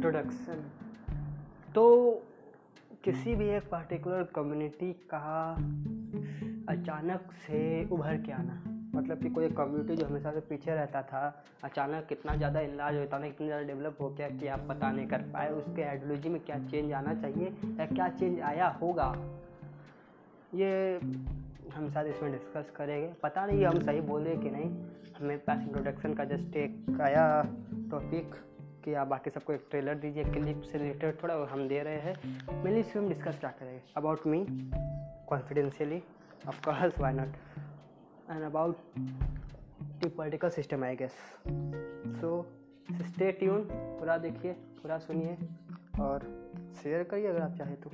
Introduction तो किसी भी एक पर्टिकुलर कम्युनिटी का अचानक से उभर के आना मतलब कि कोई कम्युनिटी जो हमेशा से पीछे रहता था, अचानक कितना ज़्यादा इलाज होता था, कितना ज़्यादा डेवलप हो गया कि आप पता नहीं कर पाए, उसके आइडियोलॉजी में क्या चेंज आना चाहिए या क्या चेंज आया होगा, ये हम साथ इसमें डिस्कस करेंगे। पता नहीं हम सही बोले कि नहीं, हमें पास इंट्रोडक्शन का जस्ट एक आया टॉपिक कि आप बाकी सबको एक ट्रेलर दीजिए क्लिप से रिलेटेड थोड़ा हम दे रहे हैं। मेनली इसमें हम डिस्कस क्या करेंगे? About me confidentially of course why not and about the political system I guess so stay tune पूरा देखिए, पूरा सुनिए और शेयर करिए अगर आप चाहें तो।